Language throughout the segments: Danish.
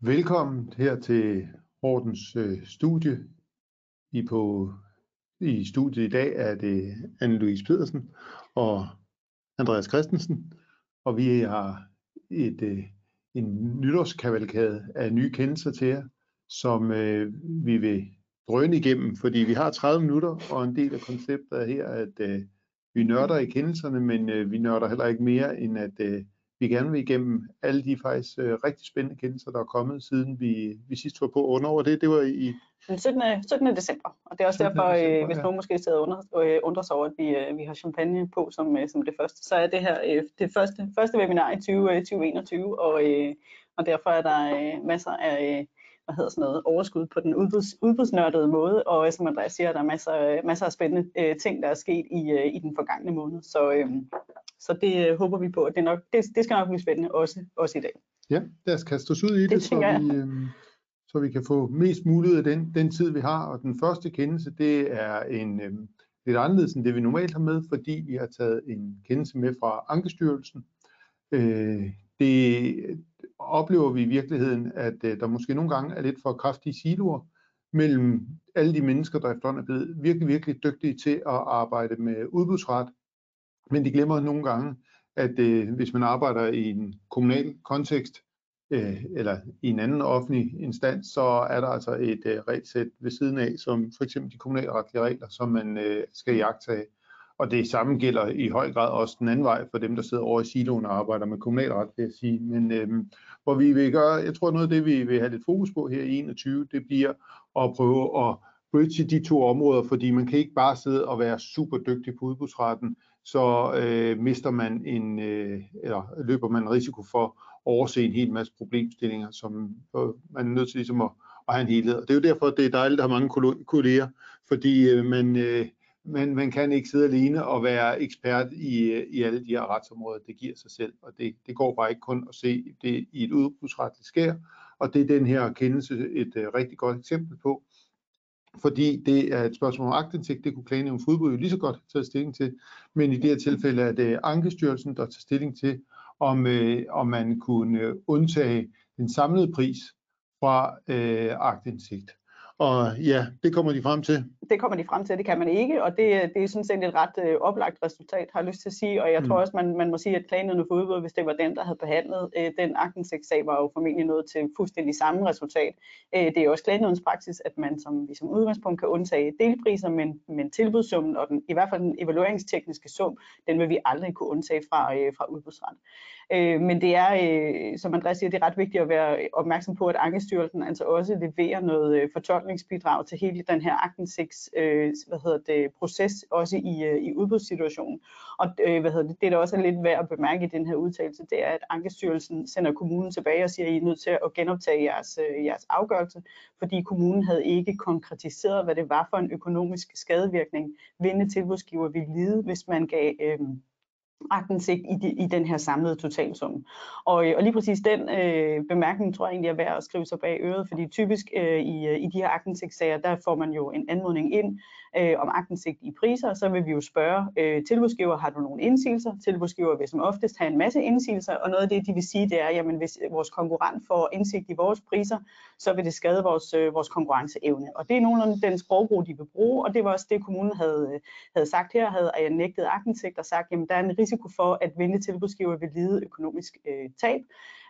Velkommen her til Hortens øh, studie. I, på, I studiet i dag er det Anne-Louise Pedersen og Andreas Christensen, og vi har et, øh, en nytårskavalkade af nye kendelser til jer, som øh, vi vil drøne igennem, fordi vi har 30 minutter, og en del af konceptet er her, at øh, vi nørder i kendelserne, men øh, vi nørder heller ikke mere, end at øh, vi gerne vil igennem alle de faktisk øh, rigtig spændende kendelser, der er kommet, siden vi, vi sidst var på under over det. Det var i... Den 17. 17. december, og det er også derfor, øh, december, øh, hvis ja. nogen måske sidder under, øh, undrer sig over, at vi, øh, vi har champagne på som, øh, som det første, så er det her øh, det første, første webinar i 20, øh, 2021, og, øh, og derfor er der øh, masser af... Øh, hvad hedder sådan noget, overskud på den udbuds, udbudsnørdede måde, og som Andreas siger, der er masser, masser af spændende øh, ting, der er sket i, øh, i den forgangne måned. Så, øh, så det øh, håber vi på, at det, nok, det, det skal nok blive spændende også, også i dag. Ja, lad os kaste os ud i det, det så, vi, øh, så vi kan få mest muligt af den, den tid, vi har. Og den første kendelse, det er en øh, lidt anderledes end det, vi normalt har med, fordi vi har taget en kendelse med fra Ankestyrelsen. Øh, det oplever vi i virkeligheden, at øh, der måske nogle gange er lidt for kraftige siloer mellem alle de mennesker, der efterhånden er blevet virkelig, virkelig dygtige til at arbejde med udbudsret, men de glemmer nogle gange, at øh, hvis man arbejder i en kommunal kontekst, øh, eller i en anden offentlig instans, så er der altså et øh, regelsæt ved siden af, som for eksempel de kommunalretlige regler, som man øh, skal jagtage. Og det samme gælder i høj grad også den anden vej for dem, der sidder over i siloen og arbejder med kommunalret, vil jeg sige. Men øh, hvor vi vil gøre, jeg tror noget af det, vi vil have lidt fokus på her i 21, det bliver at prøve at bridge de to områder, fordi man kan ikke bare sidde og være super dygtig på udbudsretten, så øh, mister man en, øh, eller løber man en risiko for at overse en hel masse problemstillinger, som øh, man er nødt til ligesom at, at have en helhed. Og det er jo derfor, det er dejligt at have mange kolleger, fordi øh, man, øh, man, man kan ikke sidde alene og være ekspert i, øh, i alle de her retsområder, det giver sig selv. Og det, det går bare ikke kun at se det i et udbudsretligt skær, og det er den her kendelse et øh, rigtig godt eksempel på fordi det er et spørgsmål om agtindsigt, det kunne klagenævnet for fodbold jo lige så godt tage stilling til, men i det her tilfælde er det Ankestyrelsen, der tager stilling til, om, øh, om man kunne øh, undtage den samlede pris fra øh, agtindsigt. Og ja, det kommer de frem til. Det kommer de frem til, det kan man ikke, og det, det er sådan set et ret øh, oplagt resultat, har jeg lyst til at sige, og jeg mm. tror også, man, man må sige, at klagenødene for udbud, hvis det var den, der havde behandlet øh, den agtindsigtssag, var jo formentlig nået til fuldstændig samme resultat. Øh, det er også klagenødens praksis, at man som, som udgangspunkt kan undtage delpriser, men, men tilbudssummen, og den, i hvert fald den evalueringstekniske sum, den vil vi aldrig kunne undtage fra, øh, fra udbudsret. Øh, men det er, øh, som Andreas siger, det er ret vigtigt at være opmærksom på, at Ankestyrelsen altså også leverer noget øh, fortolkningsbidrag til hele den her aktindsigts øh, hvad hedder det, proces, også i, øh, i udbudssituationen. Og øh, hvad hedder det, det, der også er lidt værd at bemærke i den her udtalelse, det er, at Ankestyrelsen sender kommunen tilbage og siger, at I er nødt til at genoptage jeres, øh, jeres afgørelse, fordi kommunen havde ikke konkretiseret, hvad det var for en økonomisk skadevirkning, vinde tilbudsgiver ville lide, hvis man gav øh, agtindsigt i, de, i den her samlede totalsum. Og, øh, og lige præcis den øh, bemærkning tror jeg egentlig er værd at skrive sig bag øret, fordi typisk øh, i, øh, i de her agtindsigtssager, der får man jo en anmodning ind øh, om agtindsigt i priser, så vil vi jo spørge øh, tilbudsgiver, har du nogle indsigelser? Tilbudsgiver vil som oftest have en masse indsigelser, og noget af det, de vil sige, det er, jamen hvis vores konkurrent får indsigt i vores priser, så vil det skade vores, øh, vores konkurrenceevne. Og det er nogenlunde den sprogbrug, de vil bruge, og det var også det, kommunen havde, øh, havde sagt her, havde nægtet agtindsigt og sagt, jamen der er en risiko for, at vinde tilbudsgiver vil lide økonomisk øh, tab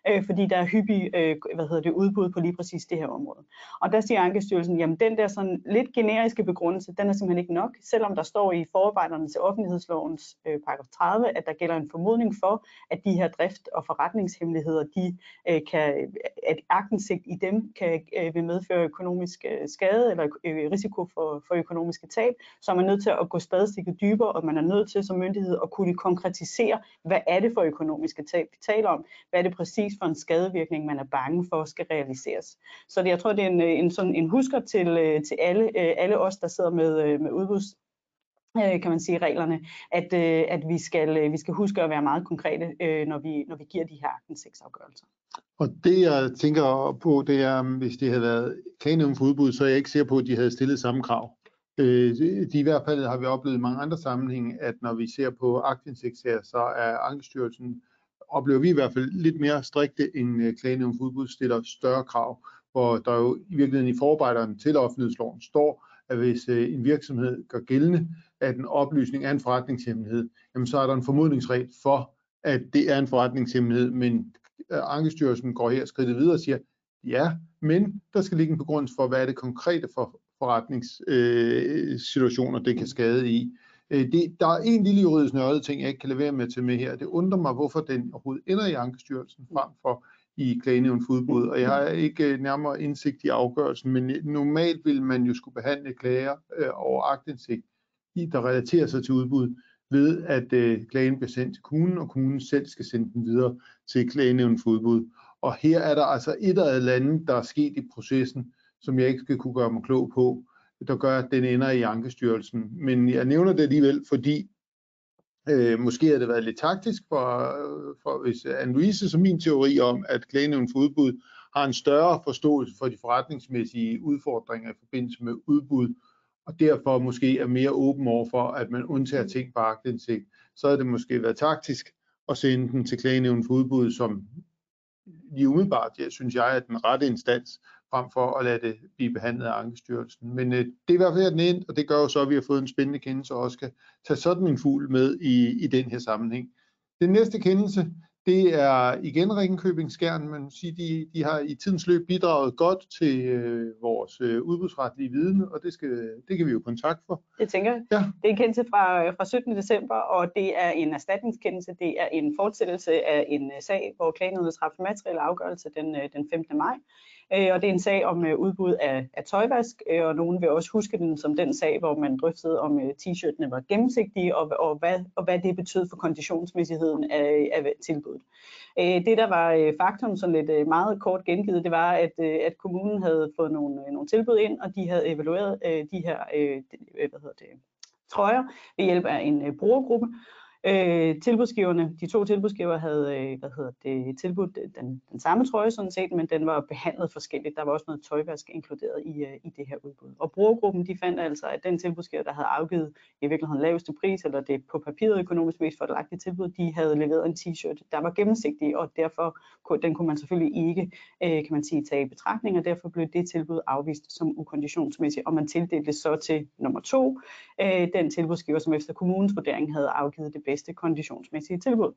øh, fordi der er hyppig øh, hvad hedder det, udbud på lige præcis det her område. Og der siger Ankestyrelsen, jamen den der sådan lidt generiske begrundelse, den er simpelthen ikke nok, selvom der står i forarbejderne til offentlighedslovens øh, paragraf 30, at der gælder en formodning for, at de her drift- og forretningshemmeligheder, de øh, kan, at agtensigt i dem kan øh, vil medføre økonomisk øh, skade eller øh, risiko for, for økonomiske tab, så er man nødt til at gå spadestikket dybere, og man er nødt til som myndighed at kunne konkretisere, hvad er det for økonomiske tab, vi taler om, hvad er det præcis for en skadevirkning, man er bange for skal realiseres. Så det, jeg tror, det er en, øh, en, sådan en husker til, øh, til alle, øh, alle os, der sidder med, med udbuds kan man sige, reglerne, at, at vi, skal, vi skal huske at være meget konkrete, når vi, når vi giver de her aktindsigtsafgørelser. Og det jeg tænker på, det er, hvis det havde været klagenævn for udbud, så er jeg ikke sikker på, at de havde stillet samme krav. De, I hvert fald har vi oplevet i mange andre sammenhænge, at når vi ser på aktindsigtssager, så er Ankestyrelsen oplever vi i hvert fald lidt mere strikte end øh, klagenævn for udbud stiller større krav, hvor der jo i virkeligheden i forarbejderen til offentlighedsloven står, at hvis øh, en virksomhed gør gældende, at en oplysning er en forretningshemmelighed, jamen så er der en formodningsregel for, at det er en forretningshemmelighed, men øh, Ankestyrelsen går her skridtet videre og siger, ja, men der skal ligge en begrundelse for, hvad er det konkrete for forretningssituationer, øh, det kan skade i. Øh, det, der er en lille juridisk nørdet ting, jeg ikke kan lade være med at tage med her. Det undrer mig, hvorfor den overhovedet ender i Ankestyrelsen frem for i klagenævn for udbud, og jeg har ikke øh, nærmere indsigt i afgørelsen, men øh, normalt vil man jo skulle behandle klager øh, over agtindsigt, i, der relaterer sig til udbud, ved at øh, klagen bliver sendt til kommunen, og kommunen selv skal sende den videre til klagenævn for udbud. Og her er der altså et eller andet, der er sket i processen, som jeg ikke skal kunne gøre mig klog på, der gør, at den ender i Ankestyrelsen. Men jeg nævner det alligevel, fordi øh, måske havde det været lidt taktisk for, for hvis Anne-Louise, som min teori om, at klagenævnen for udbud har en større forståelse for de forretningsmæssige udfordringer i forbindelse med udbud, og derfor måske er mere åben over for, at man undtager ting på agtindsigt, så havde det måske været taktisk at sende den til klagenævnen for udbud, som lige umiddelbart, jeg synes jeg, er den rette instans frem for at lade det blive behandlet af Ankestyrelsen. Men øh, det er i hvert fald den ind, og det gør jo så, at vi har fået en spændende kendelse og også skal tage sådan en fugl med i, i den her sammenhæng. Den næste kendelse, det er igen Ringkøbing Skjern, men sige, de, de har i tidens løb bidraget godt til øh, vores øh, udbudsretlige viden, og det, skal, det kan vi jo kontakte for. Det tænker jeg. Ja. Det er en kendelse fra, fra 17. december, og det er en erstatningskendelse. Det er en fortsættelse af en sag, hvor klagenødet træffede materielle afgørelse den, øh, den 15. maj. Øh, og det er en sag om øh, udbud af, af tøjvask, øh, og nogen vil også huske den som den sag, hvor man drøftede om øh, t-shirtene var gennemsigtige, og, og, hvad, og hvad det betød for konditionsmæssigheden af, af tilbuddet. Øh, det, der var øh, faktum, sådan lidt meget kort gengivet, det var, at, at kommunen havde fået nogle, nogle tilbud ind, og de havde evalueret de her hvad hedder det, trøjer ved hjælp af en brugergruppe. Øh, tilbudsgiverne, de to tilbudsgiver havde øh, hvad hedder det, tilbudt den, den samme trøje sådan set, men den var behandlet forskelligt. Der var også noget tøjvask inkluderet i, øh, i det her udbud. Og brugergruppen de fandt altså, at den tilbudsgiver, der havde afgivet i virkeligheden laveste pris, eller det på papiret økonomisk mest fordelagtige tilbud, de havde leveret en t-shirt, der var gennemsigtig, og derfor kunne, den kunne man selvfølgelig ikke øh, kan man sige, tage i betragtning, og derfor blev det tilbud afvist som ukonditionsmæssigt, og man tildelte så til nummer to, øh, den tilbudsgiver, som efter kommunens vurdering havde afgivet det bedste konditionsmæssige tilbud.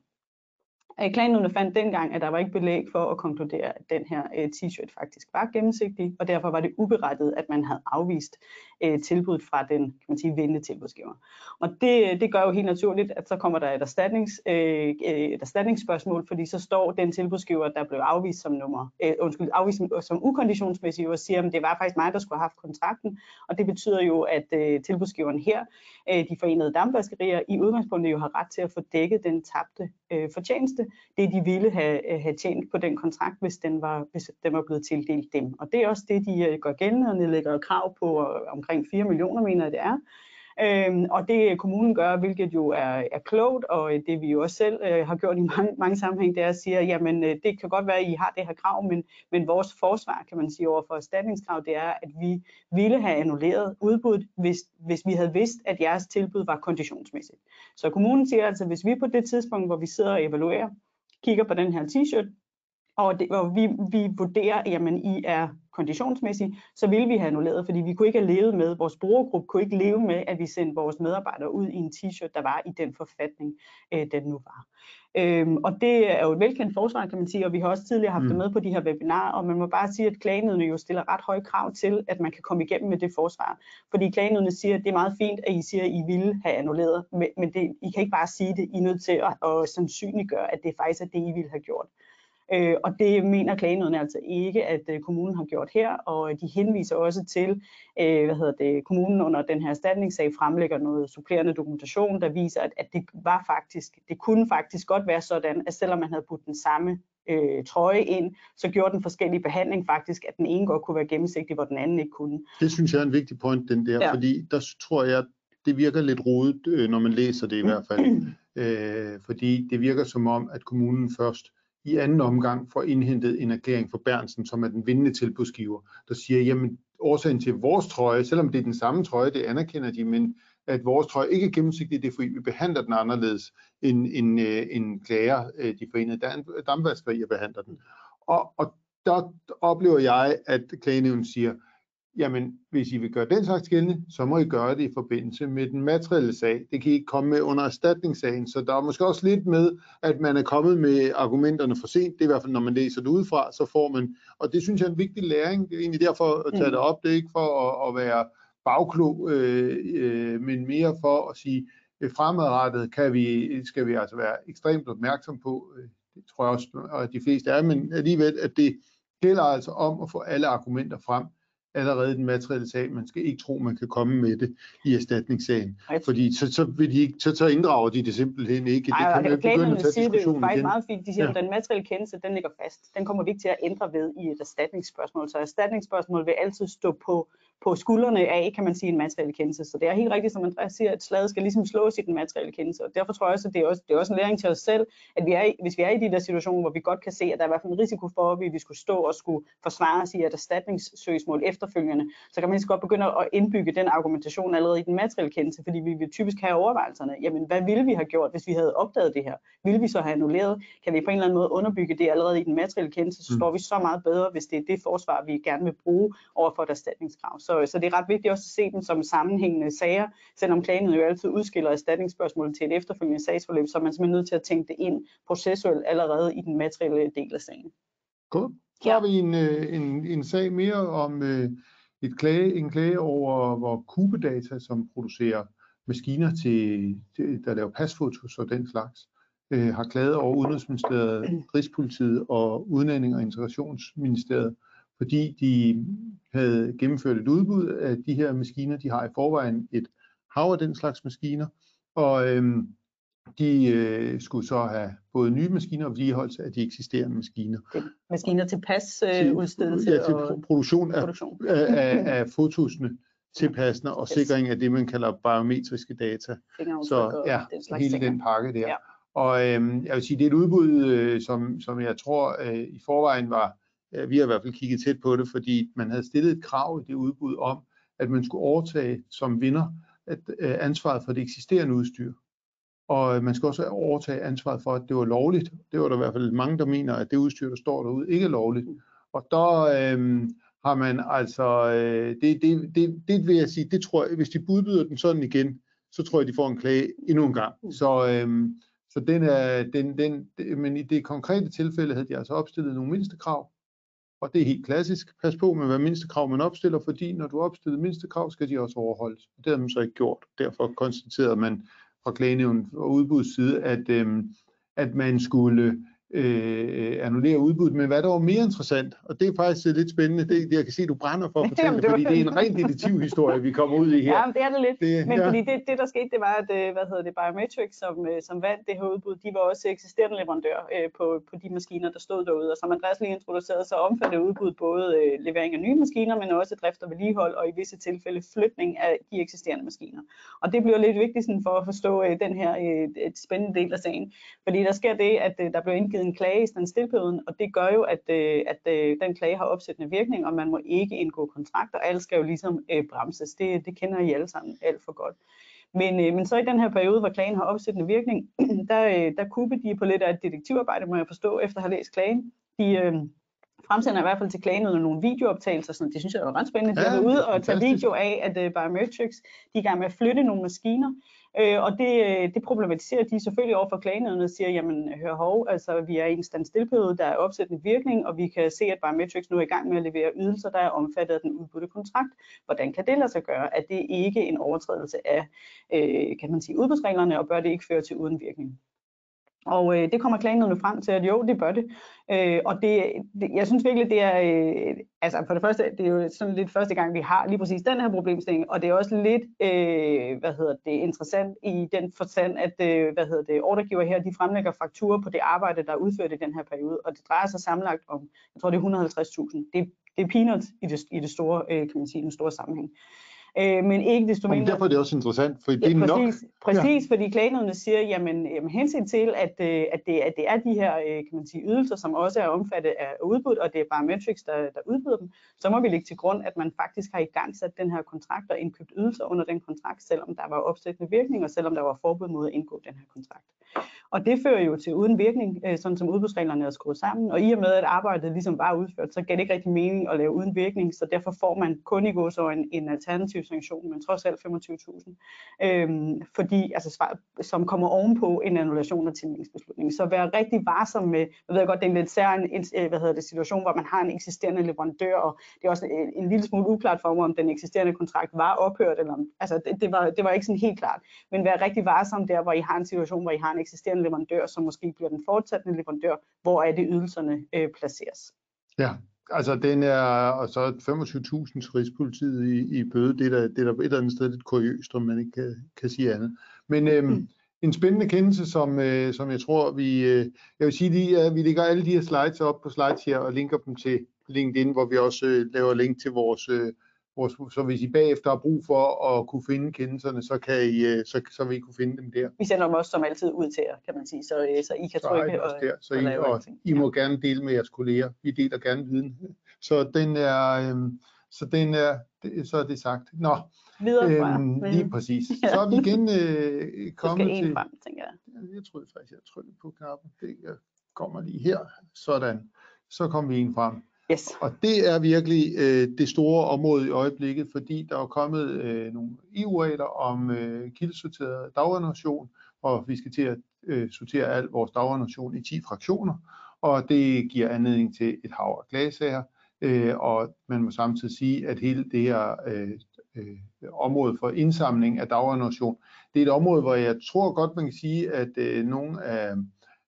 Klagenødene fandt dengang, at der var ikke belæg for at konkludere, at den her øh, t-shirt faktisk var gennemsigtig, og derfor var det uberettet, at man havde afvist øh, tilbuddet fra den kan man sige, vindende tilbudsgiver. Og det, øh, det gør jo helt naturligt, at så kommer der et, erstatnings, øh, et erstatningsspørgsmål, fordi så står den tilbudsgiver, der blev afvist som nummer, øh, undskyld, afvist som ukonditionsmæssig, og siger, at det var faktisk mig, der skulle have haft kontrakten, og det betyder jo, at øh, tilbudsgiveren her, øh, de forenede dampvaskerier, i udgangspunktet jo har ret til at få dækket den tabte øh, fortjeneste, det de ville have, øh, have tjent på den kontrakt, hvis den var, hvis den var blevet tildelt dem. Og det er også det, de øh, gør gældende og nedlægger krav på omkring omkring 4 millioner, mener jeg det er. Øhm, og det kommunen gør, hvilket jo er, er klogt, og øh, det vi jo også selv øh, har gjort i mange, mange sammenhæng, det er at sige, jamen øh, det kan godt være, at I har det her krav, men, men vores forsvar, kan man sige, over for erstatningskrav, det er, at vi ville have annulleret udbuddet, hvis, hvis vi havde vidst, at jeres tilbud var konditionsmæssigt. Så kommunen siger altså, hvis vi på det tidspunkt, hvor vi sidder og evaluerer, kigger på den her t-shirt, og, det, og vi, vi vurderer, at jamen, I er konditionsmæssigt, så ville vi have annulleret, fordi vi kunne ikke have levet med, vores brugergruppe kunne ikke leve med, at vi sendte vores medarbejdere ud i en t-shirt, der var i den forfatning, øh, den nu var. Øhm, og det er jo et velkendt forsvar, kan man sige, og vi har også tidligere haft mm. det med på de her webinarer, og man må bare sige, at klagenødene jo stiller ret høje krav til, at man kan komme igennem med det forsvar. Fordi klagenødene siger, at det er meget fint, at I siger, at I ville have annulleret, men det, I kan ikke bare sige det, I er nødt til at, at sandsynliggøre, at det faktisk er det, I ville have gjort. Øh, og det mener klagenødene altså ikke, at øh, kommunen har gjort her, og de henviser også til, øh, hvad hedder det, kommunen under den her erstatningssag fremlægger noget supplerende dokumentation, der viser, at, at det var faktisk, det kunne faktisk godt være sådan, at selvom man havde puttet den samme øh, trøje ind, så gjorde den forskellige behandling faktisk, at den ene godt kunne være gennemsigtig, hvor den anden ikke kunne. Det synes jeg er en vigtig point, den der, ja. fordi der tror jeg, det virker lidt rodet, øh, når man læser det i hvert fald. øh, fordi det virker som om, at kommunen først i anden omgang får indhentet en erklæring fra Bernsen, som er den vindende tilbudsgiver, der siger, jamen årsagen til vores trøje, selvom det er den samme trøje, det anerkender de, men at vores trøje ikke er gennemsigtig, det er fordi vi behandler den anderledes end, end, øh, end klager øh, de forenede dampvaskerier behandler den. Og, og der oplever jeg, at klagenævnen siger, jamen hvis I vil gøre den slags gældende, så må I gøre det i forbindelse med den materielle sag. Det kan I ikke komme med under erstatningssagen, så der er måske også lidt med, at man er kommet med argumenterne for sent. Det er i hvert fald, når man læser det udefra, så får man, og det synes jeg er en vigtig læring. Det er egentlig derfor at tage det op. Det er ikke for at, at være bagklog, øh, øh, men mere for at sige, at fremadrettet kan vi, skal vi altså være ekstremt opmærksom på, øh, det tror jeg også, at de fleste er, men alligevel, at det gælder altså om at få alle argumenter frem, allerede den materielle sag. Man skal ikke tro, man kan komme med det i erstatningssagen. Fordi så, så, vil de ikke, så, så inddrager de det simpelthen ikke. Det Ej, kan man begynde at tage siger det jo faktisk igen. meget fint. De siger, ja. at den materielle kendelse, den ligger fast. Den kommer vi ikke til at ændre ved i et erstatningsspørgsmål. Så erstatningsspørgsmål vil altid stå på på skuldrene af, kan man sige, en materiel kendelse. Så det er helt rigtigt, som Andreas siger, at slaget skal ligesom slås i den materielle kendelse. Og derfor tror jeg også, at det er også, det er også en læring til os selv, at vi er i, hvis vi er i de der situationer, hvor vi godt kan se, at der er i hvert fald en risiko for, at vi, vi skulle stå og skulle forsvare os i et erstatningssøgsmål efterfølgende, så kan man lige så godt begynde at indbygge den argumentation allerede i den materielle kendelse, fordi vi vil typisk have overvejelserne. Jamen, hvad ville vi have gjort, hvis vi havde opdaget det her? Ville vi så have annulleret? Kan vi på en eller anden måde underbygge det allerede i den materielle kendelse, så mm. står vi så meget bedre, hvis det er det forsvar, vi gerne vil bruge over for et erstatningskrav. Så så, så det er ret vigtigt også at se dem som sammenhængende sager, selvom klagen jo altid udskiller erstatningsspørgsmålet til et efterfølgende sagsforløb, så er man simpelthen nødt til at tænke det ind processuelt allerede i den materielle del af sagen. Godt. Så har vi en, øh, en, en sag mere om øh, et klage, en klage over, hvor Kubedata, som producerer maskiner til, til der laver pasfotos og den slags, øh, har klaget over Udenrigsministeriet, Rigspolitiet og Udlænding- og Integrationsministeriet, fordi de havde gennemført et udbud af de her maskiner. De har i forvejen et hav af den slags maskiner, og øhm, de øh, skulle så have både nye maskiner og vedligeholdelse af de eksisterende maskiner. Maskiner til pasudstedelse øh, ja, til og produktion, af, produktion. af, af, af fotosene tilpassende og yes. sikring af det, man kalder biometriske data. Så ja, den hele den pakke der. Ja. Og øhm, jeg vil sige, det er et udbud, øh, som, som jeg tror øh, i forvejen var Øh, vi har i hvert fald kigget tæt på det, fordi man havde stillet et krav i det udbud om, at man skulle overtage som vinder at, øh, ansvaret for det eksisterende udstyr. Og øh, man skal også overtage ansvaret for, at det var lovligt. Det var der i hvert fald mange, der mener, at det udstyr, der står derude, ikke er lovligt. Og der øh, har man altså, øh, det, det, det, det vil jeg sige, det tror jeg, hvis de budbyder den sådan igen, så tror jeg, de får en klage endnu en gang. Så, øh, så den er, den, den, men i det konkrete tilfælde havde de altså opstillet nogle mindste krav, og det er helt klassisk. Pas på med, hvad mindste krav man opstiller, fordi når du opstiller mindste krav, skal de også overholdes. Det har man så ikke gjort. Derfor konstaterede man fra klagenævnet og udbudsside, at, øhm, at man skulle øh, annullere udbuddet. Men hvad der var mere interessant, og det er faktisk lidt spændende, det, det jeg kan se, du brænder for at fortælle, Jamen, det fordi det er en ren detektivhistorie, vi kommer ud i her. Ja, det er det lidt. Det, men ja. fordi det, det, der skete, det var, at øh, hvad hedder det, Biometrics, som, øh, som vandt det her udbud, de var også eksisterende leverandør øh, på, på de maskiner, der stod derude. Og som Andreas lige introducerede, så omfattede udbud både øh, levering af nye maskiner, men også drift og vedligehold, og i visse tilfælde flytning af de eksisterende maskiner. Og det bliver lidt vigtigt sådan, for at forstå øh, den her øh, et spændende del af sagen. Fordi der sker det, at øh, der blev indgivet en klage i standstillperioden, og det gør jo, at, øh, at øh, den klage har opsættende virkning, og man må ikke indgå kontrakt, og alt skal jo ligesom øh, bremses. Det, det kender I alle sammen alt for godt. Men, øh, men så i den her periode, hvor klagen har opsættende virkning, der, øh, der kunne de på lidt af et detektivarbejde, må jeg forstå, efter at have læst klagen. De øh, fremsender i hvert fald til klagen nogle videooptagelser, sådan, det synes jeg er ret spændende. De ja, er ude og tage video af, at uh, Biometrics de er i gang med at flytte nogle maskiner, Øh, og det, øh, det problematiserer de selvfølgelig over for klagenødene og siger, jamen hør hov, altså vi er i en standstillperiode, der er opsættende virkning, og vi kan se, at Biometrics nu er i gang med at levere ydelser, der er omfattet af den udbudte kontrakt. Hvordan kan det lade sig gøre? At det ikke en overtrædelse af, øh, kan man sige, udbudsreglerne, og bør det ikke føre til uden virkning? Og øh, det kommer klagenødene frem til, at jo, det bør det. Øh, og det, det, jeg synes virkelig, det er, øh, altså for det første, det er jo sådan lidt første gang, vi har lige præcis den her problemstilling, og det er også lidt, øh, hvad hedder det, interessant i den forstand, at, øh, hvad hedder det, ordregiver her, de fremlægger fakturer på det arbejde, der er udført i den her periode, og det drejer sig samlet om, jeg tror det er 150.000. Det, det er peanuts i det, i det store, øh, kan man sige, den store sammenhæng. Øh, men ikke desto mindre... Men derfor er det også interessant, for det er ja, præcis, nok... Præcis, ja. fordi klagenødene siger, jamen, jamen hensyn til, at, øh, at, det, at det er de her øh, kan man sige, ydelser, som også er omfattet af udbud, og det er bare Metrix, der, der udbyder dem, så må vi lægge til grund, at man faktisk har i gang sat den her kontrakt og indkøbt ydelser under den kontrakt, selvom der var opsættende virkning, og selvom der var forbud mod at indgå den her kontrakt. Og det fører jo til uden virkning, øh, sådan som udbudsreglerne er skruet sammen. Og i og med, at arbejdet ligesom var udført, så gav det ikke rigtig mening at lave uden virkning, så derfor får man kun i gås en, en alternativ sanktion, men trods alt 25.000, øhm, fordi, altså, som kommer ovenpå en annulation af tilmeldingsbeslutningen. Så vær rigtig varsom med, jeg ved godt, det er en lidt særlig en, øh, hvad hedder det, situation, hvor man har en eksisterende leverandør, og det er også en, en lille smule uklart for mig, om den eksisterende kontrakt var ophørt, eller om, altså det, det, var, det var ikke sådan helt klart. Men vær rigtig varsom der, hvor I har en situation, hvor I har en eksisterende leverandør, som måske bliver den fortsatte leverandør, hvor er det ydelserne øh, placeres. Ja, altså den er, og så 25.000 til Rigspolitiet i, i bøde, det er, der, det er der et eller andet sted lidt kuriøst, om man ikke kan, kan sige andet. Men øhm, mm. en spændende kendelse, som, øh, som jeg tror, vi, øh, jeg vil sige lige, at vi lægger alle de her slides op på slides her og linker dem til LinkedIn, hvor vi også øh, laver link til vores øh, så hvis I bagefter har brug for at kunne finde kendelserne, så, kan I, øh, så, så vil I kunne finde dem der. Vi sender dem også som altid ud til jer, kan man sige, så, øh, så I kan trykke og, der. Så og, I, og I må gerne dele med jeres kolleger. Vi deler gerne viden. Så den er, øhm, så den er, så er det sagt. Nå, Videre fra. Øhm, lige præcis. ja. Så er vi igen øh, kommet til... Frem, tænker jeg. Jeg troede faktisk, jeg trykkede på knappen. Det kommer lige her. Sådan. Så kommer vi en frem. Yes. Og det er virkelig øh, det store område i øjeblikket, fordi der er kommet øh, nogle EU-regler om øh, kildesorteret daginformation, og vi skal til at øh, sortere al vores daginformation i 10 fraktioner, og det giver anledning til et hav af klagesager, øh, og man må samtidig sige, at hele det her øh, øh, område for indsamling af daginformation, det er et område, hvor jeg tror godt, man kan sige, at øh, nogle af,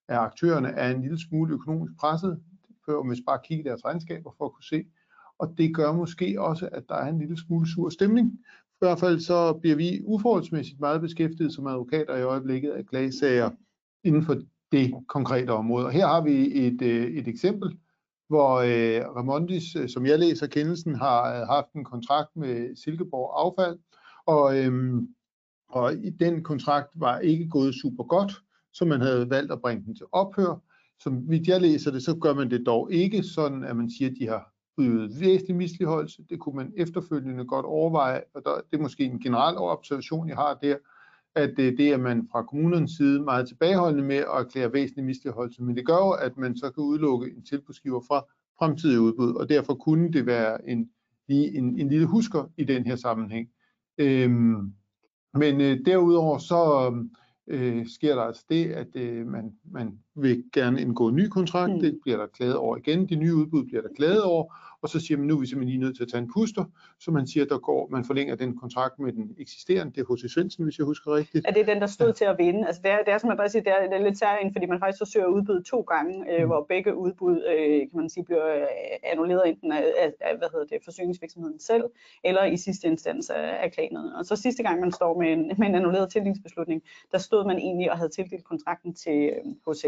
af aktørerne er en lille smule økonomisk presset behøver hvis bare kigge i deres regnskaber for at kunne se. Og det gør måske også, at der er en lille smule sur stemning. I hvert fald så bliver vi uforholdsmæssigt meget beskæftiget som advokater i øjeblikket af klagesager inden for det konkrete område. Og her har vi et, øh, et eksempel, hvor øh, Ramondis, øh, som jeg læser kendelsen, har øh, haft en kontrakt med Silkeborg Affald, og, øh, og den kontrakt var ikke gået super godt, så man havde valgt at bringe den til ophør. Som vidt jeg læser det, så gør man det dog ikke sådan, at man siger, at de har udøvet væsentlig misligeholdelse. Det kunne man efterfølgende godt overveje, og der, det er måske en generel observation, jeg har der, at det, det er man fra kommunens side meget tilbageholdende med at erklære væsentlig misligeholdelse, men det gør jo, at man så kan udelukke en tilbudsgiver fra fremtidige udbud, og derfor kunne det være en, lige en, en lille husker i den her sammenhæng. Øhm, men øh, derudover så, øh, sker der altså det, at øh, man, man vil gerne indgå en ny kontrakt, mm. det bliver der klaget over igen, de nye udbud bliver der klaget over, og så siger man, nu er vi simpelthen lige nødt til at tage en puster, så man siger, der går, man forlænger den kontrakt med den eksisterende, det er H.C. Svendsen, hvis jeg husker rigtigt. Er det den, der stod ja. til at vinde? Altså det er, det er som man bare siger, det er, det er lidt særligt, fordi man faktisk forsøger at udbyde to gange, øh, mm. hvor begge udbud, øh, kan man sige, bliver øh, annulleret enten af, af, af, hvad hedder det, forsyningsvirksomheden selv, eller i sidste instans af, af klanerne. Og så sidste gang, man står med en, med en annulleret tildelingsbeslutning, der stod man egentlig og havde tildelt kontrakten til H.C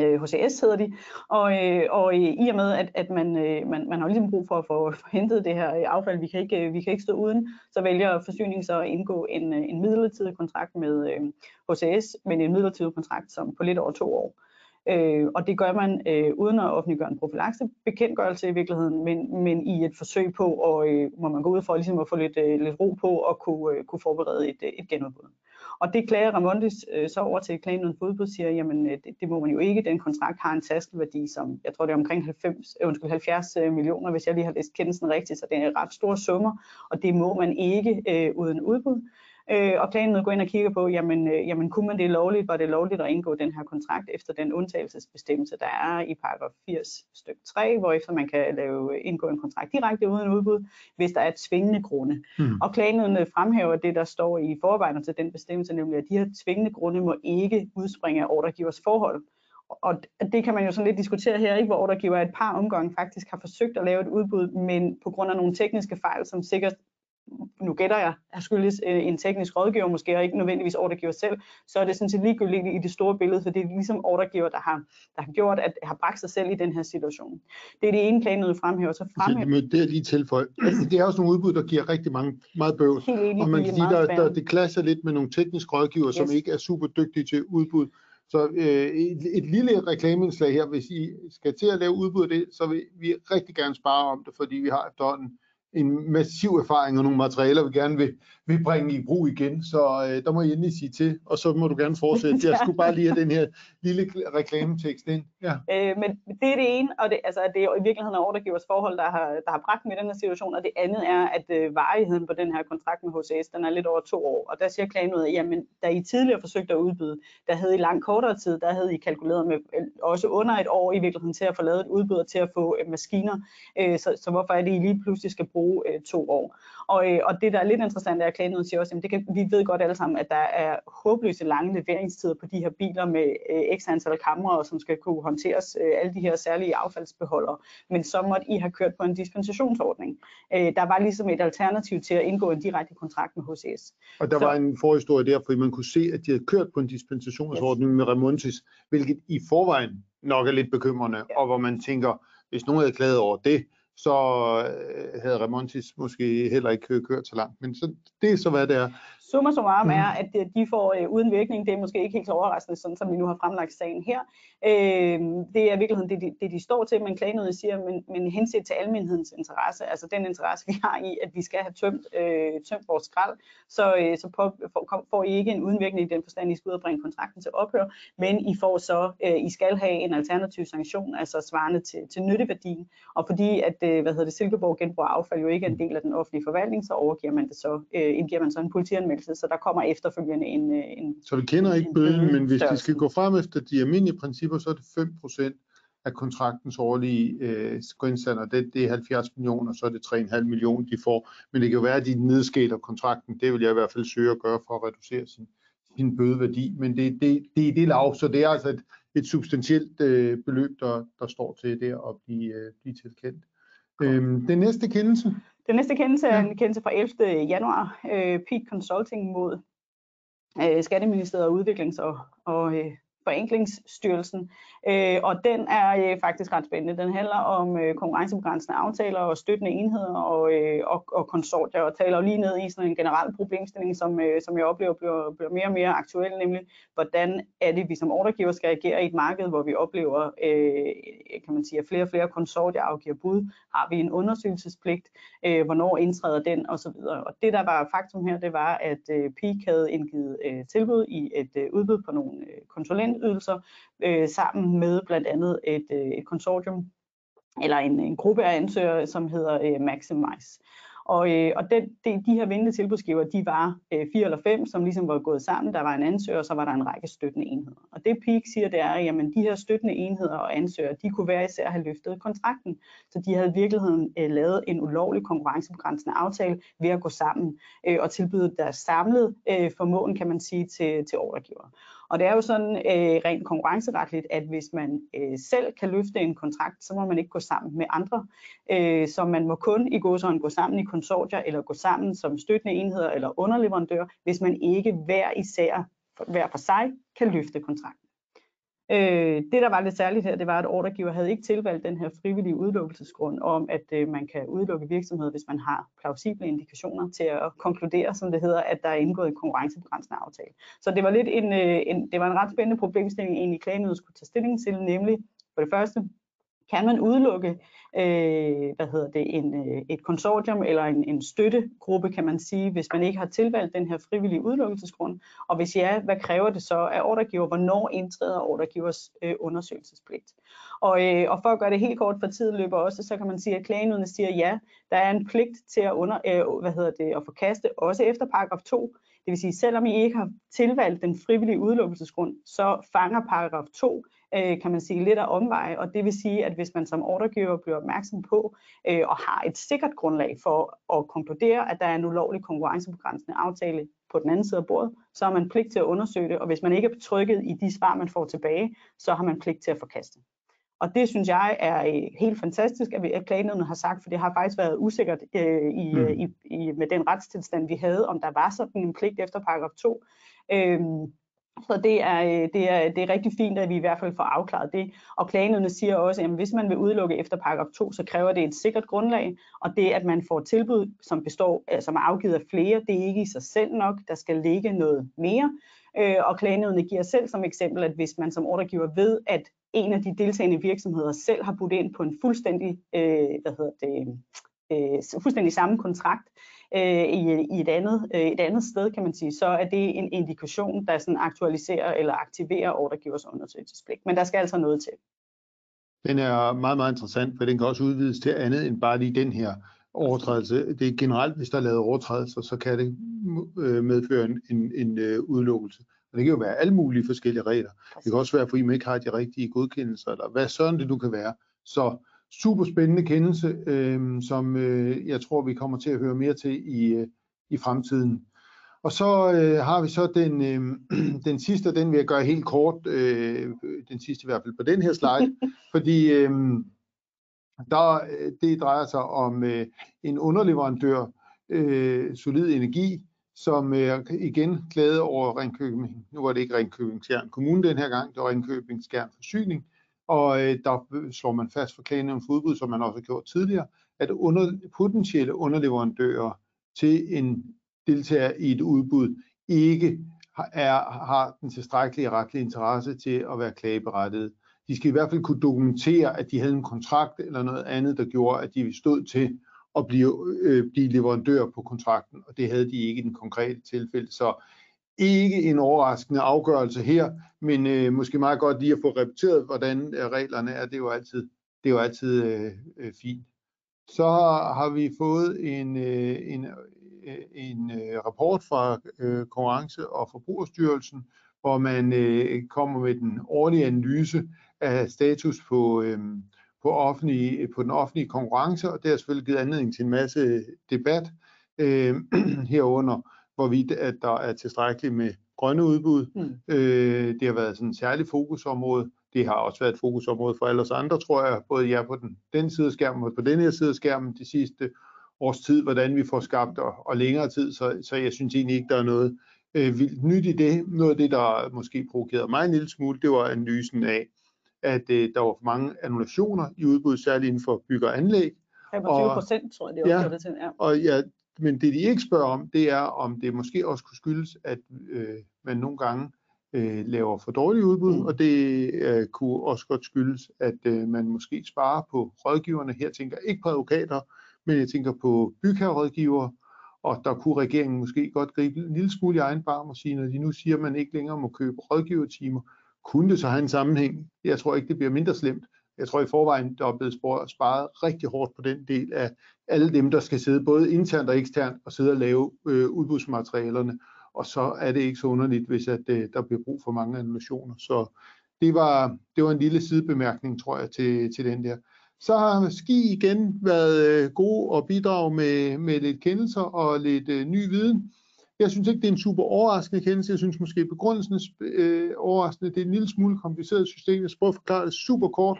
øh, HCS hedder de, og, øh, og øh, i og med, at, at man, øh, man, man har ligesom brug for at få, hentet det her øh, affald, vi kan, ikke, øh, vi kan ikke stå uden, så vælger forsyning så at indgå en, en midlertidig kontrakt med øh, HCS, men en midlertidig kontrakt som på lidt over to år. Øh, og det gør man øh, uden at offentliggøre en profilakse bekendtgørelse i virkeligheden, men, men i et forsøg på, og øh, må man gå ud for ligesom at få lidt, øh, lidt ro på og kunne, øh, kunne forberede et, et genudbud. Og det klager Ramondis øh, så over til klagen Fodbold, siger, jamen øh, det, det må man jo ikke. Den kontrakt har en taskelværdi, som jeg tror det er omkring 90, øh, undskyld, 70 øh, millioner, hvis jeg lige har læst kendelsen rigtigt, så det er ret store summer, og det må man ikke øh, uden udbud. Øh, og klagen går ind og kigger på, jamen, øh, jamen kunne man det lovligt, var det lovligt at indgå den her kontrakt efter den undtagelsesbestemmelse, der er i paragraf 80 stykke 3, hvorefter man kan lave, indgå en kontrakt direkte uden udbud, hvis der er tvingende grunde. Hmm. Og klagen fremhæver det, der står i forarbejdet til den bestemmelse, nemlig at de her tvingende grunde må ikke udspringe af ordregivers forhold. Og det kan man jo sådan lidt diskutere her, ikke? hvor ordregiver et par omgange faktisk har forsøgt at lave et udbud, men på grund af nogle tekniske fejl, som sikkert nu gætter jeg, har skyldes øh, en teknisk rådgiver måske, og ikke nødvendigvis ordregiver selv, så er det sådan set ligegyldigt i det store billede, for det er ligesom ordregiver, der har, der har gjort, at har bragt sig selv i den her situation. Det er det ene klagenød fremhæver. Så fremhæver. Det, det er lige tilføj. Det er også nogle udbud, der giver rigtig mange, meget bøvl. Enig, og man kan sige, der, der, det klasser lidt med nogle tekniske rådgiver, yes. som ikke er super dygtige til udbud. Så øh, et, et lille reklameindslag her, hvis I skal til at lave udbud af det, så vil vi rigtig gerne spare om det, fordi vi har efterhånden en massiv erfaring og nogle materialer, vi gerne vil, vil bringe i brug igen. Så øh, der må I endelig sige til, og så må du gerne fortsætte. Jeg skulle bare lige have den her lille reklametekst ind. Ja. Øh, men det er det ene, og det, altså, det er i virkeligheden ordregivers forhold, der har, der har bragt mig i den her situation, og det andet er, at øh, varigheden på den her kontrakt med HCS, den er lidt over to år, og der siger klagenødet, jamen, da I tidligere forsøgte at udbyde, der havde I langt kortere tid, der havde I kalkuleret med øh, også under et år i virkeligheden til at få lavet et udbud og til at få øh, maskiner, øh, så, så hvorfor er det, I lige pludselig skal bruge øh, to år? Og, øh, og det, der er lidt interessant, er, at klagenødet siger også, at det kan, vi ved godt alle sammen, at der er håbløse lange leveringstider på de her biler med øh, x antal kamre, som skal kunne håndteres øh, alle de her særlige affaldsbeholdere. Men så måtte I have kørt på en dispensationsordning. Øh, der var ligesom et alternativ til at indgå en direkte kontrakt med HCS. Og der så, var en forhistorie der, fordi man kunne se, at de havde kørt på en dispensationsordning yes. med Remontis, hvilket i forvejen nok er lidt bekymrende, ja. og hvor man tænker, hvis nogen havde klaget over det, så øh, havde Remontis måske heller ikke kørt så langt. Men så, det er så, hvad det er. Summa summarum er, at de får øh, uden virkning. Det er måske ikke helt overraskende, sådan som vi nu har fremlagt sagen her. Øh, det er i virkeligheden det, de, det, de står til, men klagenødet siger, men, men henset til almenhedens interesse, altså den interesse, vi har i, at vi skal have tømt, øh, tømt vores skrald, så, øh, så på, for, får I ikke en udenvirkning i den forstand, I skal ud og bringe kontrakten til ophør, men I får så, øh, I skal have en alternativ sanktion, altså svarende til, til nytteværdien, og fordi at, øh, hvad hedder det, Silkeborg genbruger affald jo ikke er en del af den offentlige forvaltning, så overgiver man det så, øh, indgiver man så en politianmeldelse, så der kommer efterfølgende en, øh, en Så vi kender ikke bøden, men hvis de skal gå frem efter de almindelige principper, så er det 5% af kontraktens årlige øh, skønsander. Det, det er 70 millioner, så er det 3,5 millioner, de får. Men det kan jo være, at de nedskæler kontrakten. Det vil jeg i hvert fald søge at gøre for at reducere sin, sin bødeværdi. Men det, det, det er det lav, så det er altså et, et substantielt øh, beløb, der, der står til der at blive, øh, blive tilkendt. Øhm, den næste kendelse? Den næste kendelse er en kendelse fra 11. januar. Øh, Peak Consulting mod øh, Skatteministeriet og Udviklings- og, og øh, Forenklingsstyrelsen, øh, og den er øh, faktisk ret spændende. Den handler om øh, konkurrencebegrænsende aftaler og støttende enheder og, øh, og, og konsortier, og taler lige ned i sådan en generel problemstilling, som, øh, som jeg oplever bliver, bliver mere og mere aktuel, nemlig hvordan er det, vi som ordregiver skal agere i et marked, hvor vi oplever, øh, kan man sige, at flere og flere konsortier afgiver bud. Har vi en undersøgelsespligt? Øh, hvornår indtræder den? Og så videre. Og det, der var faktum her, det var, at øh, PEAK havde indgivet øh, tilbud i et øh, udbud på nogle øh, konsulenter, konsulentydelser øh, sammen med blandt andet et, øh, et konsortium eller en, en gruppe af ansøgere, som hedder øh, Maximize. Og, øh, og den, de, de her vindende tilbudsgiver, de var øh, fire eller fem, som ligesom var gået sammen. Der var en ansøger, og så var der en række støttende enheder. Og det Peak siger, det er, at jamen, de her støttende enheder og ansøgere, de kunne være især have løftet kontrakten. Så de havde i virkeligheden øh, lavet en ulovlig konkurrencebegrænsende aftale ved at gå sammen øh, og tilbyde deres samlede øh, formåen, kan man sige, til, til ordregiver. Og det er jo sådan øh, rent konkurrenceretligt, at hvis man øh, selv kan løfte en kontrakt, så må man ikke gå sammen med andre. Øh, så man må kun i godsøjne gå sammen i konsortier, eller gå sammen som støttende enheder eller underleverandør, hvis man ikke hver især, hver for sig, kan løfte kontrakten. Øh, det, der var lidt særligt her, det var, at ordregiver havde ikke tilvalgt den her frivillige udelukkelsesgrund om, at øh, man kan udelukke virksomheder, hvis man har plausible indikationer til at konkludere, som det hedder, at der er indgået en konkurrencebegrænsende aftale. Så det var lidt en, øh, en, det var en ret spændende problemstilling, egentlig klagenødet skulle tage stilling til, nemlig for det første, kan man udelukke øh, hvad hedder det, en, øh, et konsortium eller en, en støttegruppe, kan man sige, hvis man ikke har tilvalgt den her frivillige udelukkelsesgrund? Og hvis ja, hvad kræver det så af ordregiver? Hvornår indtræder ordregivers øh, undersøgelsespligt? Og, øh, og for at gøre det helt kort, for tid løber også, så kan man sige, at klagenødene siger, ja, der er en pligt til at, under, øh, hvad hedder det, at forkaste, også efter paragraf 2. Det vil sige, selvom I ikke har tilvalgt den frivillige udelukkelsesgrund, så fanger paragraf 2 øh, kan man sige, lidt af omveje, og det vil sige, at hvis man som ordregiver bliver opmærksom på øh, og har et sikkert grundlag for at konkludere, at der er en ulovlig konkurrencebegrænsende aftale på den anden side af bordet, så har man pligt til at undersøge det, og hvis man ikke er betrykket i de svar, man får tilbage, så har man pligt til at forkaste. Og det synes jeg er øh, helt fantastisk, at, vi, at klagenævnet har sagt, for det har faktisk været usikkert øh, i, mm. i, i, med den retstilstand, vi havde, om der var sådan en pligt efter paragraf 2. Øhm, så det er, øh, det, er, det er rigtig fint, at vi i hvert fald får afklaret det. Og klagenødene siger også, at hvis man vil udelukke efter paragraf 2, så kræver det et sikkert grundlag, og det, at man får tilbud, som består, øh, som er afgivet af flere, det er ikke i sig selv nok. Der skal ligge noget mere. Øh, og klagenødene giver selv som eksempel, at hvis man som ordregiver ved, at en af de deltagende virksomheder selv har budt ind på en fuldstændig, øh, hvad hedder det, øh, fuldstændig samme kontrakt øh, i, i et, andet, øh, et andet sted, kan man sige, så er det en indikation, der sådan aktualiserer eller aktiverer ordregivers undersøgelsespligt. Men der skal altså noget til. Den er meget, meget interessant, for den kan også udvides til andet end bare lige den her overtrædelse. Det er generelt, hvis der er lavet overtrædelser, så kan det øh, medføre en, en, en øh, udelukkelse. Og det kan jo være alle mulige forskellige regler. Det kan også være, fordi man ikke har de rigtige godkendelser, eller hvad sådan det nu kan være. Så super spændende kendelse, øh, som øh, jeg tror, vi kommer til at høre mere til i, øh, i fremtiden. Og så øh, har vi så den, øh, den sidste, den vil jeg gøre helt kort, øh, den sidste i hvert fald på den her slide, fordi øh, der, det drejer sig om øh, en underleverandør, øh, Solid Energi, som øh, igen klagede over Ringkøbing. Nu var det ikke Ringkøbing Skjern Kommune den her gang, det var Ringkøbing Skjern Forsyning. Og øh, der slår man fast for klagen for udbud, som man også har gjort tidligere, at under, potentielle underleverandører til en deltager i et udbud ikke er, har den tilstrækkelige retlige interesse til at være klageberettiget. De skal i hvert fald kunne dokumentere, at de havde en kontrakt eller noget andet, der gjorde, at de stod til at blive, øh, blive leverandør på kontrakten, og det havde de ikke i den konkrete tilfælde. Så ikke en overraskende afgørelse her, men øh, måske meget godt lige at få repeteret, hvordan øh, reglerne er. Det er jo altid, det er jo altid øh, øh, fint. Så har vi fået en, øh, en, øh, en øh, rapport fra øh, Konkurrence- og Forbrugerstyrelsen, hvor man øh, kommer med den årlige analyse af status på, øh, på, offentlige, på den offentlige konkurrence, og det har selvfølgelig givet anledning til en masse debat øh, herunder hvorvidt at der er tilstrækkeligt med grønne udbud. Mm. Øh, det har været sådan et særligt fokusområde. Det har også været et fokusområde for alle os andre, tror jeg, både jer på den, den side af skærmen og på den her side af skærmen de sidste års tid, hvordan vi får skabt og, og længere tid, så, så jeg synes egentlig ikke, der er noget øh, vildt nyt i det. Noget af det, der måske provokerede mig en lille smule, det var analysen af, at øh, der var for mange annulationer i udbud, særligt inden for bygge og anlæg. 25 procent, tror jeg, det var ja, det til. Ja. Og ja, men det de ikke spørger om, det er, om det måske også kunne skyldes, at øh, man nogle gange øh, laver for dårlige udbud, mm. og det øh, kunne også godt skyldes, at øh, man måske sparer på rådgiverne. Her tænker jeg ikke på advokater, men jeg tænker på bygherrerådgivere, og der kunne regeringen måske godt gribe en lille smule i egen barm og sige, når de nu siger, at man ikke længere må købe rådgivertimer, kunne det så have en sammenhæng? Jeg tror ikke, det bliver mindre slemt, jeg tror i forvejen, der er blevet sparet rigtig hårdt på den del af alle dem, der skal sidde både internt og eksternt og sidde og lave øh, udbudsmaterialerne. Og så er det ikke så underligt, hvis at, øh, der bliver brug for mange annulationer. Så det var, det var en lille sidebemærkning, tror jeg, til, til den der. Så har Ski igen været øh, gode og bidrage med, med lidt kendelser og lidt øh, ny viden. Jeg synes ikke, det er en super overraskende kendelse. Jeg synes måske begrundelsen er øh, overraskende. Det er en lille smule kompliceret system. Jeg skal prøve at forklare det super kort.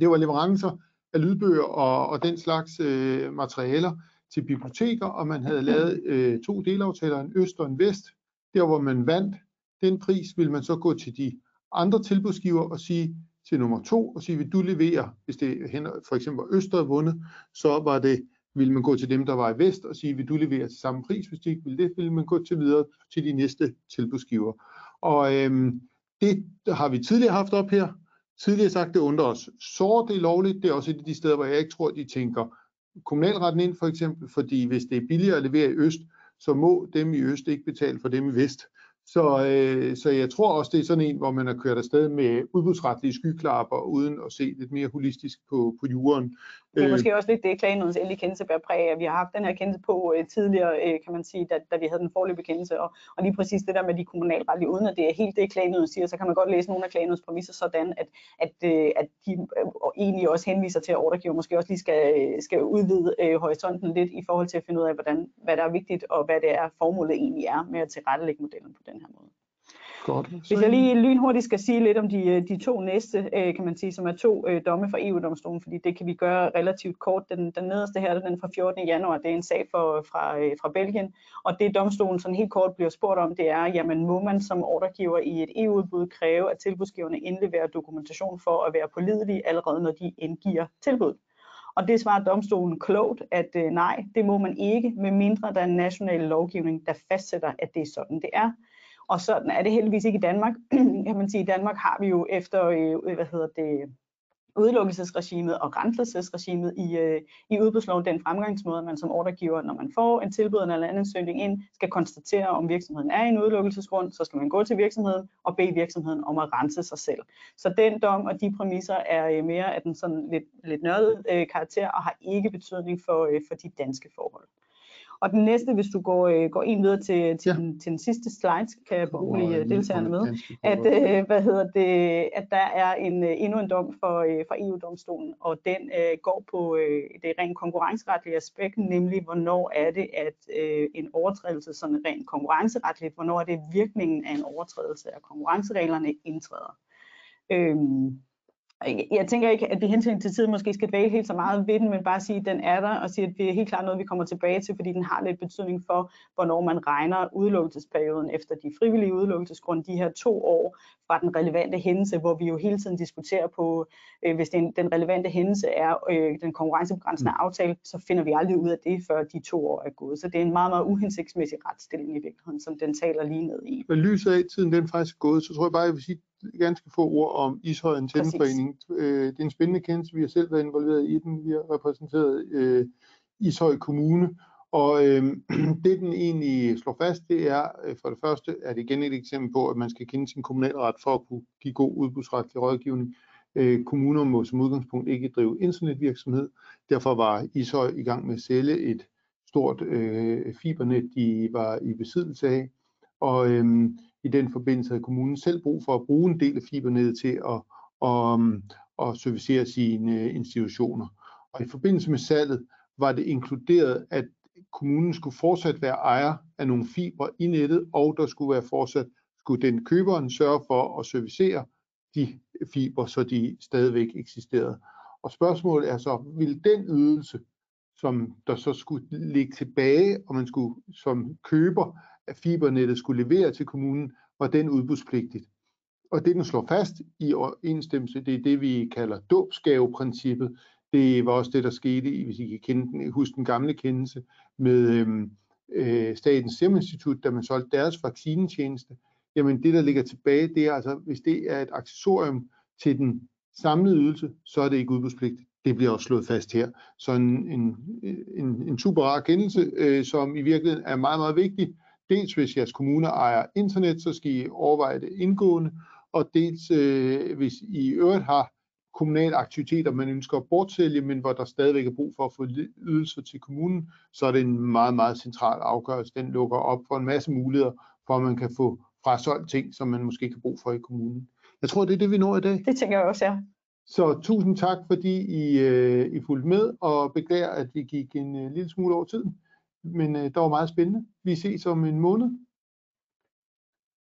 Det var leverancer af lydbøger og, og den slags øh, materialer til biblioteker, og man havde lavet øh, to delaftaler, en øst og en vest. Der hvor man vandt den pris, vil man så gå til de andre tilbudsgiver og sige til nummer to, og sige, vil du levere, hvis det for eksempel var Øst, der vundet, så var det, vil man gå til dem, der var i vest, og sige, vil du levere til samme pris, hvis de ikke vil det, vil man gå til videre til de næste tilbudsgiver. Og øhm, det har vi tidligere haft op her, tidligere sagt, det undrer os. Så det er lovligt, det er også et af de steder, hvor jeg ikke tror, de tænker kommunalretten ind for eksempel, fordi hvis det er billigere at levere i øst, så må dem i øst ikke betale for dem i vest. Så, øh, så jeg tror også, det er sådan en, hvor man har kørt afsted med udbudsretlige skyklapper, uden at se lidt mere holistisk på, på juren. Det er måske øh. også lidt det, klagenødens endelige kendelse bærer præg af. Vi har haft den her kendelse på øh, tidligere, øh, kan man sige, da, da vi havde den forløbige kendelse, og, og lige præcis det der med de kommunalretlige, uden at det er helt det, klagenøden siger, så kan man godt læse nogle af klagenødens præmisser sådan, at, at, øh, at de øh, egentlig også henviser til, at ordregiver måske også lige skal, skal udvide øh, horisonten lidt i forhold til at finde ud af, hvordan, hvad der er vigtigt, og hvad det er, formålet egentlig er med at tilrettelægge modellen på den her måde. Godt. Hvis jeg lige lynhurtigt skal sige lidt om de, øh, de to næste, øh, kan man sige, som er to øh, domme fra EU-domstolen, fordi det kan vi gøre relativt kort. Den, den nederste her, den fra 14. januar, det er en sag for, fra, fra Belgien, og det domstolen sådan helt kort bliver spurgt om, det er, jamen må man som ordregiver i et EU-udbud kræve, at tilbudsgiverne indleverer dokumentation for at være pålidelige allerede, når de indgiver tilbud. Og det svarer domstolen klogt, at øh, nej, det må man ikke, medmindre der er en national lovgivning, der fastsætter, at det er sådan, det er. Og sådan er det heldigvis ikke i Danmark. kan man sige, i Danmark har vi jo efter, øh, hvad hedder det, udelukkelsesregimet og renselsesregimet i, øh, i udbudsloven den fremgangsmåde, man som ordregiver, når man får en tilbud eller en ansøgning ind, skal konstatere, om virksomheden er i en udelukkelsesgrund, så skal man gå til virksomheden og bede virksomheden om at rense sig selv. Så den dom og de præmisser er øh, mere af den sådan lidt, lidt nørdet øh, karakter og har ikke betydning for, øh, for de danske forhold. Og den næste, hvis du går, øh, går ind videre til, til, ja. den, til den sidste slide, kan jeg berolige oh, deltagerne med, at, øh, hvad hedder det, at der er en, øh, endnu en dom for, øh, for EU-domstolen, og den øh, går på øh, det rent konkurrenceretlige aspekt, nemlig hvornår er det, at øh, en overtrædelse sådan rent konkurrenceretligt, hvornår er det virkningen af en overtrædelse af konkurrencereglerne indtræder. Øhm, jeg tænker ikke, at vi hensyn til tid måske skal dvæle helt så meget ved den, men bare sige, at den er der, og sige, at det er helt klart noget, vi kommer tilbage til, fordi den har lidt betydning for, hvornår man regner udelukkelsesperioden efter de frivillige udelukkelsesgrunde, de her to år fra den relevante hændelse, hvor vi jo hele tiden diskuterer på, øh, hvis den, den relevante hændelse er øh, den konkurrencebegrænsende mm. aftale, så finder vi aldrig ud af det, før de to år er gået. Så det er en meget, meget uhensigtsmæssig retsstilling i virkeligheden, som den taler lige ned i. Men lyset af tiden den faktisk er gået, så tror jeg bare, jeg vil sige, ganske få ord om Ishøj Antenneforening. Øh, det er en spændende kendelse. Vi har selv været involveret i den. Vi har repræsenteret øh, Ishøj Kommune. Og øh, det, den egentlig slår fast, det er øh, for det første, at det igen et eksempel på, at man skal kende sin kommunalret for at kunne give god udbudsretlig rådgivning. Øh, kommuner må som udgangspunkt ikke drive internetvirksomhed. Derfor var Ishøj i gang med at sælge et stort øh, fibernet, de var i besiddelse af. Og øh, i den forbindelse havde kommunen selv brug for at bruge en del af fibernettet til at, at, um, at servicere sine øh, institutioner. Og i forbindelse med salget var det inkluderet, at kommunen skulle fortsat være ejer af nogle fibre i nettet, og der skulle være fortsat, skulle den køberen sørge for at servicere de fibre, så de stadigvæk eksisterede. Og spørgsmålet er så, vil den ydelse, som der så skulle ligge tilbage, og man skulle som køber fibernettet skulle levere til kommunen, var den udbudspligtigt. Og det, den slår fast i overensstemmelse, det er det, vi kalder dåbsgaveprincippet. Det var også det, der skete, hvis I kan kende den, huske den gamle kendelse, med øhm, øh, Statens Serum Institut, da man solgte deres vaccinetjeneste. Jamen det, der ligger tilbage, det er altså, hvis det er et accessorium til den samlede ydelse, så er det ikke udbudspligtigt. Det bliver også slået fast her. Så en, en, en, en super rar kendelse, øh, som i virkeligheden er meget, meget vigtig, dels hvis jeres kommune ejer internet, så skal I overveje det indgående, og dels øh, hvis I øvrigt har kommunale aktiviteter, man ønsker at bortsælge, men hvor der stadigvæk er brug for at få ydelser til kommunen, så er det en meget, meget central afgørelse. Den lukker op for en masse muligheder, for at man kan få frasolgt ting, som man måske kan bruge for i kommunen. Jeg tror, det er det, vi når i dag. Det tænker jeg også, ja. Så tusind tak, fordi I, øh, I fulgte med, og beklager, at vi gik en øh, lille smule over tiden men øh, der var meget spændende. Vi ses om en måned.